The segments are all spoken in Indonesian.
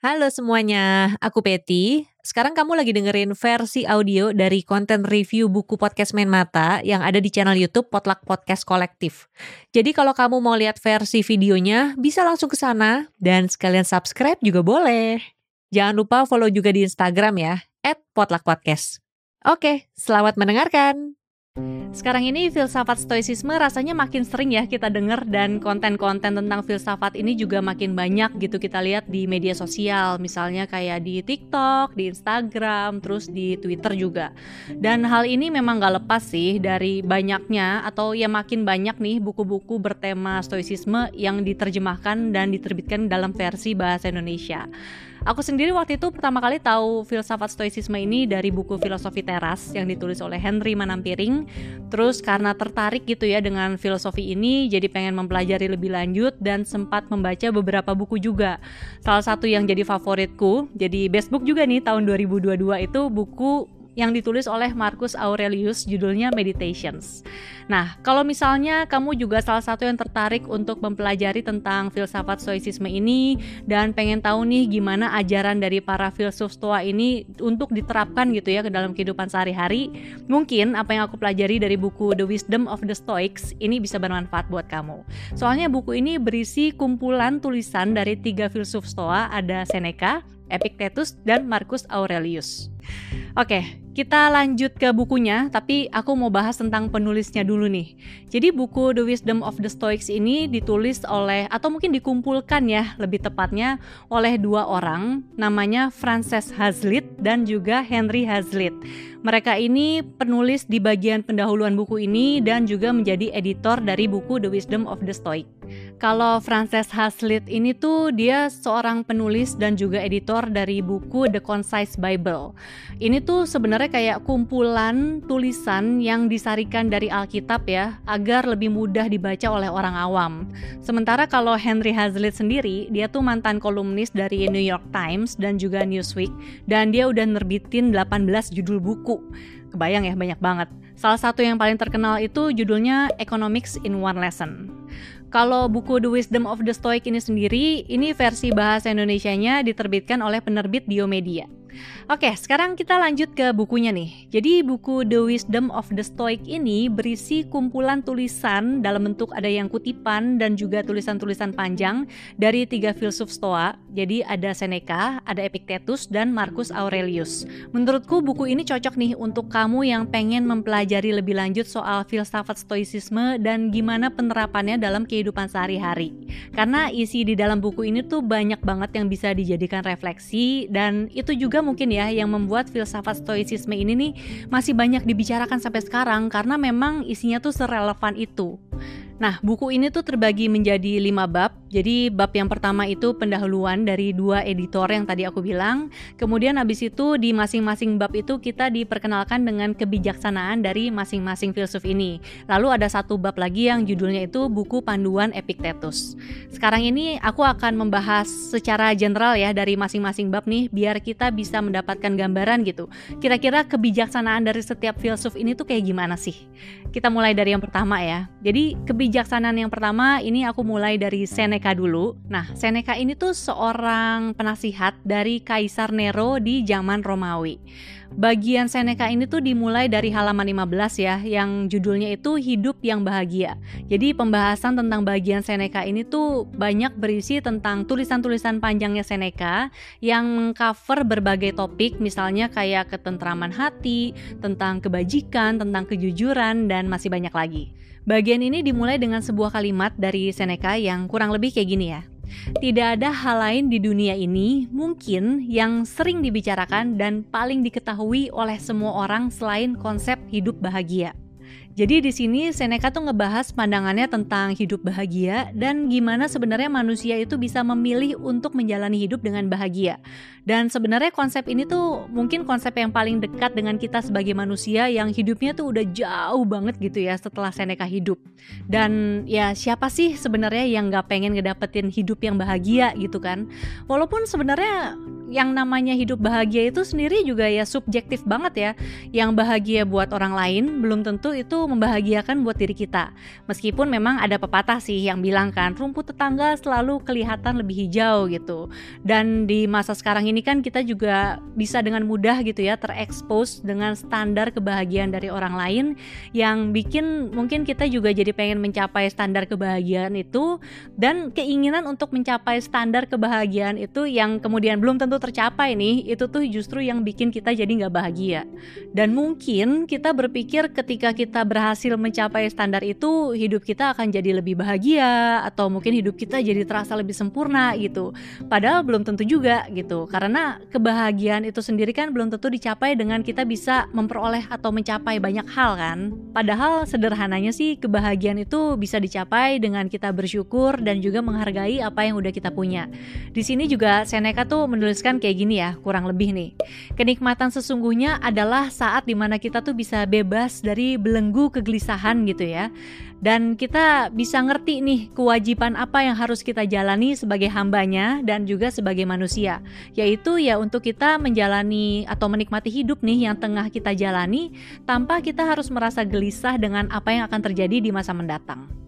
Halo semuanya, aku Peti. Sekarang kamu lagi dengerin versi audio dari konten review buku podcast Main Mata yang ada di channel YouTube Potluck Podcast Kolektif. Jadi kalau kamu mau lihat versi videonya, bisa langsung ke sana dan sekalian subscribe juga boleh. Jangan lupa follow juga di Instagram ya, @potluckpodcast. Oke, selamat mendengarkan. Sekarang ini filsafat stoicisme rasanya makin sering ya kita dengar dan konten-konten tentang filsafat ini juga makin banyak gitu kita lihat di media sosial misalnya kayak di TikTok, di Instagram, terus di Twitter juga. Dan hal ini memang gak lepas sih dari banyaknya atau ya makin banyak nih buku-buku bertema stoicisme yang diterjemahkan dan diterbitkan dalam versi bahasa Indonesia. Aku sendiri waktu itu pertama kali tahu filsafat stoicisme ini dari buku Filosofi Teras yang ditulis oleh Henry Manampiring. Terus karena tertarik gitu ya dengan filosofi ini, jadi pengen mempelajari lebih lanjut dan sempat membaca beberapa buku juga. Salah satu yang jadi favoritku, jadi best book juga nih tahun 2022 itu buku yang ditulis oleh Marcus Aurelius judulnya Meditations. Nah, kalau misalnya kamu juga salah satu yang tertarik untuk mempelajari tentang filsafat stoicisme ini dan pengen tahu nih gimana ajaran dari para filsuf stoa ini untuk diterapkan gitu ya ke dalam kehidupan sehari-hari, mungkin apa yang aku pelajari dari buku The Wisdom of the Stoics ini bisa bermanfaat buat kamu. Soalnya buku ini berisi kumpulan tulisan dari tiga filsuf stoa, ada Seneca, Epictetus, dan Marcus Aurelius. Oke, kita lanjut ke bukunya, tapi aku mau bahas tentang penulisnya dulu nih. Jadi buku The Wisdom of the Stoics ini ditulis oleh atau mungkin dikumpulkan ya, lebih tepatnya oleh dua orang, namanya Frances Hazlitt dan juga Henry Hazlitt. Mereka ini penulis di bagian pendahuluan buku ini dan juga menjadi editor dari buku The Wisdom of the Stoic. Kalau Frances Hazlitt ini tuh dia seorang penulis dan juga editor dari buku The Concise Bible. Ini tuh sebenarnya kayak kumpulan tulisan yang disarikan dari Alkitab ya, agar lebih mudah dibaca oleh orang awam. Sementara kalau Henry Hazlitt sendiri, dia tuh mantan kolumnis dari New York Times dan juga Newsweek dan dia udah nerbitin 18 judul buku. Kebayang ya banyak banget. Salah satu yang paling terkenal itu judulnya Economics in One Lesson. Kalau buku The Wisdom of the Stoic ini sendiri, ini versi bahasa Indonesianya diterbitkan oleh penerbit Diomedia. Oke, sekarang kita lanjut ke bukunya nih. Jadi buku The Wisdom of the Stoic ini berisi kumpulan tulisan dalam bentuk ada yang kutipan dan juga tulisan-tulisan panjang dari tiga filsuf Stoa. Jadi ada Seneca, ada Epictetus, dan Marcus Aurelius. Menurutku buku ini cocok nih untuk kamu yang pengen mempelajari lebih lanjut soal filsafat stoicisme dan gimana penerapannya dalam kehidupan sehari-hari. Karena isi di dalam buku ini tuh banyak banget yang bisa dijadikan refleksi dan itu juga mungkin ya yang membuat filsafat stoicisme ini nih masih banyak dibicarakan sampai sekarang karena memang isinya tuh serelevan itu. Nah, buku ini tuh terbagi menjadi lima bab. Jadi bab yang pertama itu pendahuluan dari dua editor yang tadi aku bilang. Kemudian habis itu di masing-masing bab itu kita diperkenalkan dengan kebijaksanaan dari masing-masing filsuf ini. Lalu ada satu bab lagi yang judulnya itu buku panduan Epictetus. Sekarang ini aku akan membahas secara general ya dari masing-masing bab nih biar kita bisa mendapatkan gambaran gitu. Kira-kira kebijaksanaan dari setiap filsuf ini tuh kayak gimana sih? Kita mulai dari yang pertama ya. Jadi kebijaksanaan yang pertama ini aku mulai dari Seneca dulu. Nah, Seneca ini tuh seorang penasihat dari Kaisar Nero di zaman Romawi. Bagian Seneca ini tuh dimulai dari halaman 15 ya, yang judulnya itu Hidup yang Bahagia. Jadi pembahasan tentang bagian Seneca ini tuh banyak berisi tentang tulisan-tulisan panjangnya Seneca yang mengcover berbagai topik, misalnya kayak ketentraman hati, tentang kebajikan, tentang kejujuran, dan masih banyak lagi. Bagian ini dimulai dengan sebuah kalimat dari Seneca yang kurang lebih kayak gini ya. Tidak ada hal lain di dunia ini mungkin yang sering dibicarakan dan paling diketahui oleh semua orang selain konsep hidup bahagia. Jadi di sini Seneca tuh ngebahas pandangannya tentang hidup bahagia dan gimana sebenarnya manusia itu bisa memilih untuk menjalani hidup dengan bahagia. Dan sebenarnya konsep ini tuh mungkin konsep yang paling dekat dengan kita sebagai manusia yang hidupnya tuh udah jauh banget gitu ya setelah Seneca hidup. Dan ya siapa sih sebenarnya yang nggak pengen ngedapetin hidup yang bahagia gitu kan? Walaupun sebenarnya yang namanya hidup bahagia itu sendiri juga ya subjektif banget ya. Yang bahagia buat orang lain belum tentu itu membahagiakan buat diri kita. Meskipun memang ada pepatah sih yang bilang kan rumput tetangga selalu kelihatan lebih hijau gitu. Dan di masa sekarang ini kan kita juga bisa dengan mudah gitu ya terekspos dengan standar kebahagiaan dari orang lain yang bikin mungkin kita juga jadi pengen mencapai standar kebahagiaan itu dan keinginan untuk mencapai standar kebahagiaan itu yang kemudian belum tentu tercapai nih itu tuh justru yang bikin kita jadi nggak bahagia. Dan mungkin kita berpikir ketika kita berhasil mencapai standar itu hidup kita akan jadi lebih bahagia atau mungkin hidup kita jadi terasa lebih sempurna gitu. Padahal belum tentu juga gitu karena kebahagiaan itu sendiri kan belum tentu dicapai dengan kita bisa memperoleh atau mencapai banyak hal kan. Padahal sederhananya sih kebahagiaan itu bisa dicapai dengan kita bersyukur dan juga menghargai apa yang udah kita punya. Di sini juga Seneca tuh menuliskan kayak gini ya, kurang lebih nih. Kenikmatan sesungguhnya adalah saat di mana kita tuh bisa bebas dari belenggu kegelisahan gitu ya. Dan kita bisa ngerti nih kewajiban apa yang harus kita jalani sebagai hambanya dan juga sebagai manusia. Yaitu ya untuk kita menjalani atau menikmati hidup nih yang tengah kita jalani tanpa kita harus merasa gelisah dengan apa yang akan terjadi di masa mendatang.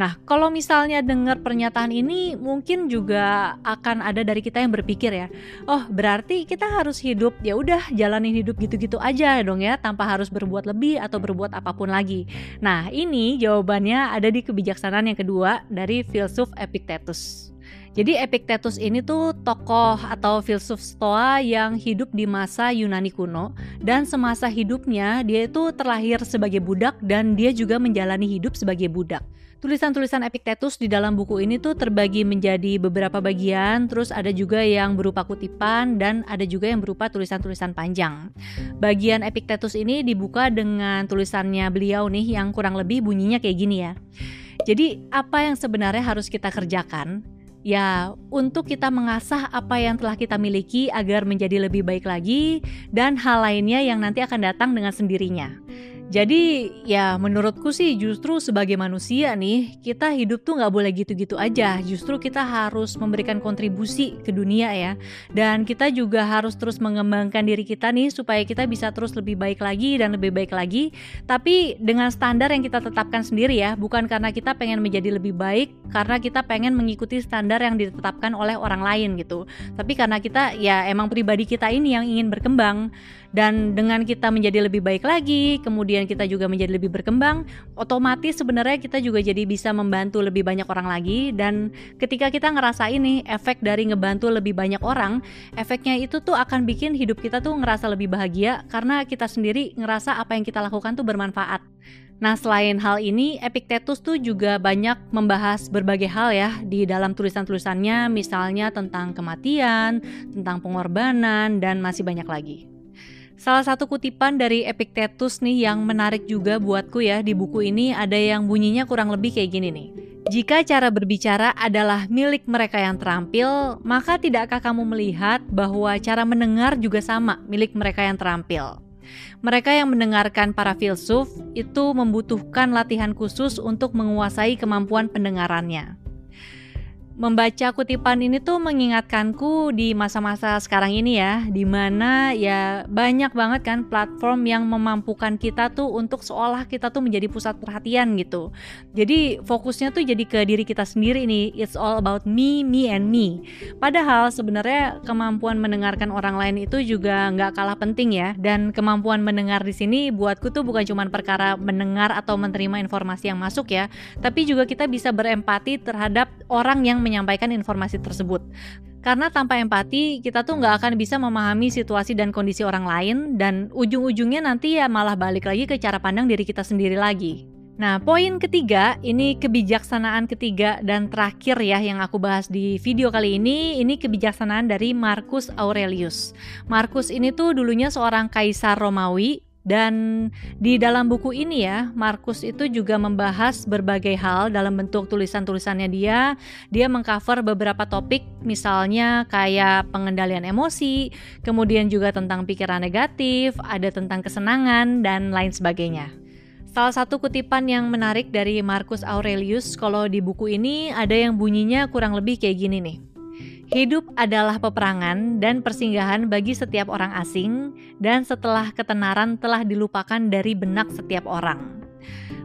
Nah, kalau misalnya dengar pernyataan ini, mungkin juga akan ada dari kita yang berpikir ya, oh berarti kita harus hidup ya udah jalanin hidup gitu-gitu aja dong ya, tanpa harus berbuat lebih atau berbuat apa pun lagi. Nah, ini jawabannya ada di kebijaksanaan yang kedua dari filsuf Epictetus. Jadi Epictetus ini tuh tokoh atau filsuf Stoa yang hidup di masa Yunani kuno dan semasa hidupnya dia itu terlahir sebagai budak dan dia juga menjalani hidup sebagai budak. Tulisan-tulisan Epictetus di dalam buku ini tuh terbagi menjadi beberapa bagian, terus ada juga yang berupa kutipan dan ada juga yang berupa tulisan-tulisan panjang. Bagian Epictetus ini dibuka dengan tulisannya beliau nih yang kurang lebih bunyinya kayak gini ya. Jadi apa yang sebenarnya harus kita kerjakan? Ya, untuk kita mengasah apa yang telah kita miliki agar menjadi lebih baik lagi dan hal lainnya yang nanti akan datang dengan sendirinya. Jadi ya menurutku sih justru sebagai manusia nih kita hidup tuh nggak boleh gitu-gitu aja. Justru kita harus memberikan kontribusi ke dunia ya. Dan kita juga harus terus mengembangkan diri kita nih supaya kita bisa terus lebih baik lagi dan lebih baik lagi. Tapi dengan standar yang kita tetapkan sendiri ya, bukan karena kita pengen menjadi lebih baik, karena kita pengen mengikuti standar yang ditetapkan oleh orang lain gitu. Tapi karena kita ya emang pribadi kita ini yang ingin berkembang dan dengan kita menjadi lebih baik lagi, kemudian kita juga menjadi lebih berkembang, otomatis sebenarnya kita juga jadi bisa membantu lebih banyak orang lagi dan ketika kita ngerasa ini efek dari ngebantu lebih banyak orang, efeknya itu tuh akan bikin hidup kita tuh ngerasa lebih bahagia karena kita sendiri ngerasa apa yang kita lakukan tuh bermanfaat. Nah, selain hal ini, Epictetus tuh juga banyak membahas berbagai hal ya di dalam tulisan-tulisannya, misalnya tentang kematian, tentang pengorbanan, dan masih banyak lagi. Salah satu kutipan dari Epictetus nih yang menarik juga buatku ya di buku ini ada yang bunyinya kurang lebih kayak gini nih. Jika cara berbicara adalah milik mereka yang terampil, maka tidakkah kamu melihat bahwa cara mendengar juga sama milik mereka yang terampil? Mereka yang mendengarkan para filsuf itu membutuhkan latihan khusus untuk menguasai kemampuan pendengarannya membaca kutipan ini tuh mengingatkanku di masa-masa sekarang ini ya, di mana ya banyak banget kan platform yang memampukan kita tuh untuk seolah kita tuh menjadi pusat perhatian gitu. Jadi fokusnya tuh jadi ke diri kita sendiri nih, it's all about me, me and me. Padahal sebenarnya kemampuan mendengarkan orang lain itu juga nggak kalah penting ya, dan kemampuan mendengar di sini buatku tuh bukan cuma perkara mendengar atau menerima informasi yang masuk ya, tapi juga kita bisa berempati terhadap orang yang menyampaikan informasi tersebut. Karena tanpa empati, kita tuh nggak akan bisa memahami situasi dan kondisi orang lain, dan ujung-ujungnya nanti ya malah balik lagi ke cara pandang diri kita sendiri lagi. Nah, poin ketiga, ini kebijaksanaan ketiga dan terakhir ya yang aku bahas di video kali ini, ini kebijaksanaan dari Marcus Aurelius. Marcus ini tuh dulunya seorang kaisar Romawi, dan di dalam buku ini ya, Markus itu juga membahas berbagai hal dalam bentuk tulisan-tulisannya dia. Dia mengcover beberapa topik, misalnya kayak pengendalian emosi, kemudian juga tentang pikiran negatif, ada tentang kesenangan, dan lain sebagainya. Salah satu kutipan yang menarik dari Marcus Aurelius kalau di buku ini ada yang bunyinya kurang lebih kayak gini nih. Hidup adalah peperangan dan persinggahan bagi setiap orang asing, dan setelah ketenaran telah dilupakan dari benak setiap orang.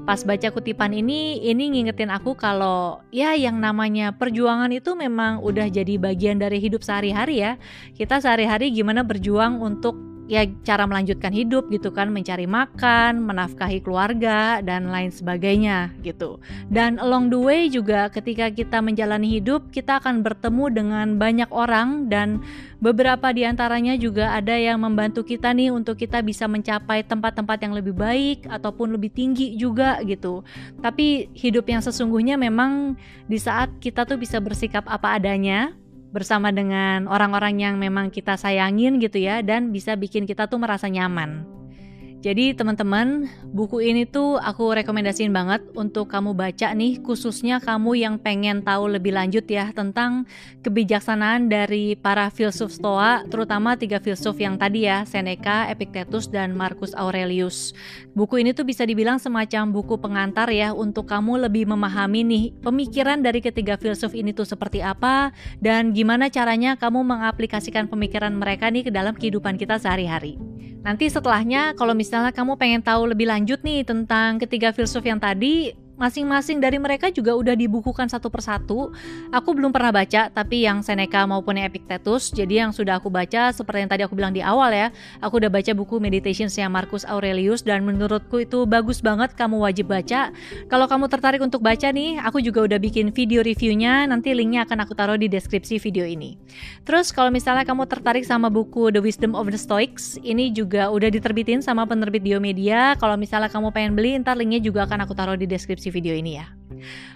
Pas baca kutipan ini, ini ngingetin aku kalau ya yang namanya perjuangan itu memang udah jadi bagian dari hidup sehari-hari ya. Kita sehari-hari gimana berjuang untuk ya cara melanjutkan hidup gitu kan mencari makan, menafkahi keluarga dan lain sebagainya gitu. Dan along the way juga ketika kita menjalani hidup kita akan bertemu dengan banyak orang dan beberapa di antaranya juga ada yang membantu kita nih untuk kita bisa mencapai tempat-tempat yang lebih baik ataupun lebih tinggi juga gitu. Tapi hidup yang sesungguhnya memang di saat kita tuh bisa bersikap apa adanya bersama dengan orang-orang yang memang kita sayangin gitu ya dan bisa bikin kita tuh merasa nyaman. Jadi teman-teman, buku ini tuh aku rekomendasiin banget untuk kamu baca nih, khususnya kamu yang pengen tahu lebih lanjut ya tentang kebijaksanaan dari para filsuf Stoa, terutama tiga filsuf yang tadi ya, Seneca, Epictetus, dan Marcus Aurelius. Buku ini tuh bisa dibilang semacam buku pengantar ya untuk kamu lebih memahami nih pemikiran dari ketiga filsuf ini tuh seperti apa dan gimana caranya kamu mengaplikasikan pemikiran mereka nih ke dalam kehidupan kita sehari-hari. Nanti setelahnya kalau misalnya kamu pengen tahu lebih lanjut nih tentang ketiga filsuf yang tadi, masing-masing dari mereka juga udah dibukukan satu persatu. Aku belum pernah baca, tapi yang Seneca maupun yang Epictetus, jadi yang sudah aku baca seperti yang tadi aku bilang di awal ya, aku udah baca buku Meditations yang Marcus Aurelius dan menurutku itu bagus banget, kamu wajib baca. Kalau kamu tertarik untuk baca nih, aku juga udah bikin video reviewnya, nanti linknya akan aku taruh di deskripsi video ini. Terus kalau misalnya kamu tertarik sama buku The Wisdom of the Stoics, ini juga udah diterbitin sama penerbit Diomedia. Kalau misalnya kamu pengen beli, ntar linknya juga akan aku taruh di deskripsi deskripsi video ini ya.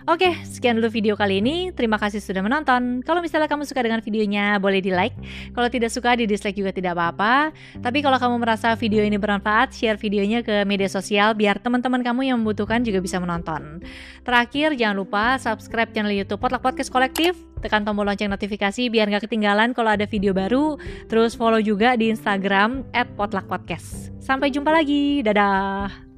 Oke, sekian dulu video kali ini. Terima kasih sudah menonton. Kalau misalnya kamu suka dengan videonya, boleh di like. Kalau tidak suka, di dislike juga tidak apa-apa. Tapi kalau kamu merasa video ini bermanfaat, share videonya ke media sosial biar teman-teman kamu yang membutuhkan juga bisa menonton. Terakhir, jangan lupa subscribe channel YouTube Potluck Podcast Kolektif. Tekan tombol lonceng notifikasi biar nggak ketinggalan kalau ada video baru. Terus follow juga di Instagram @potluckpodcast. Sampai jumpa lagi. Dadah.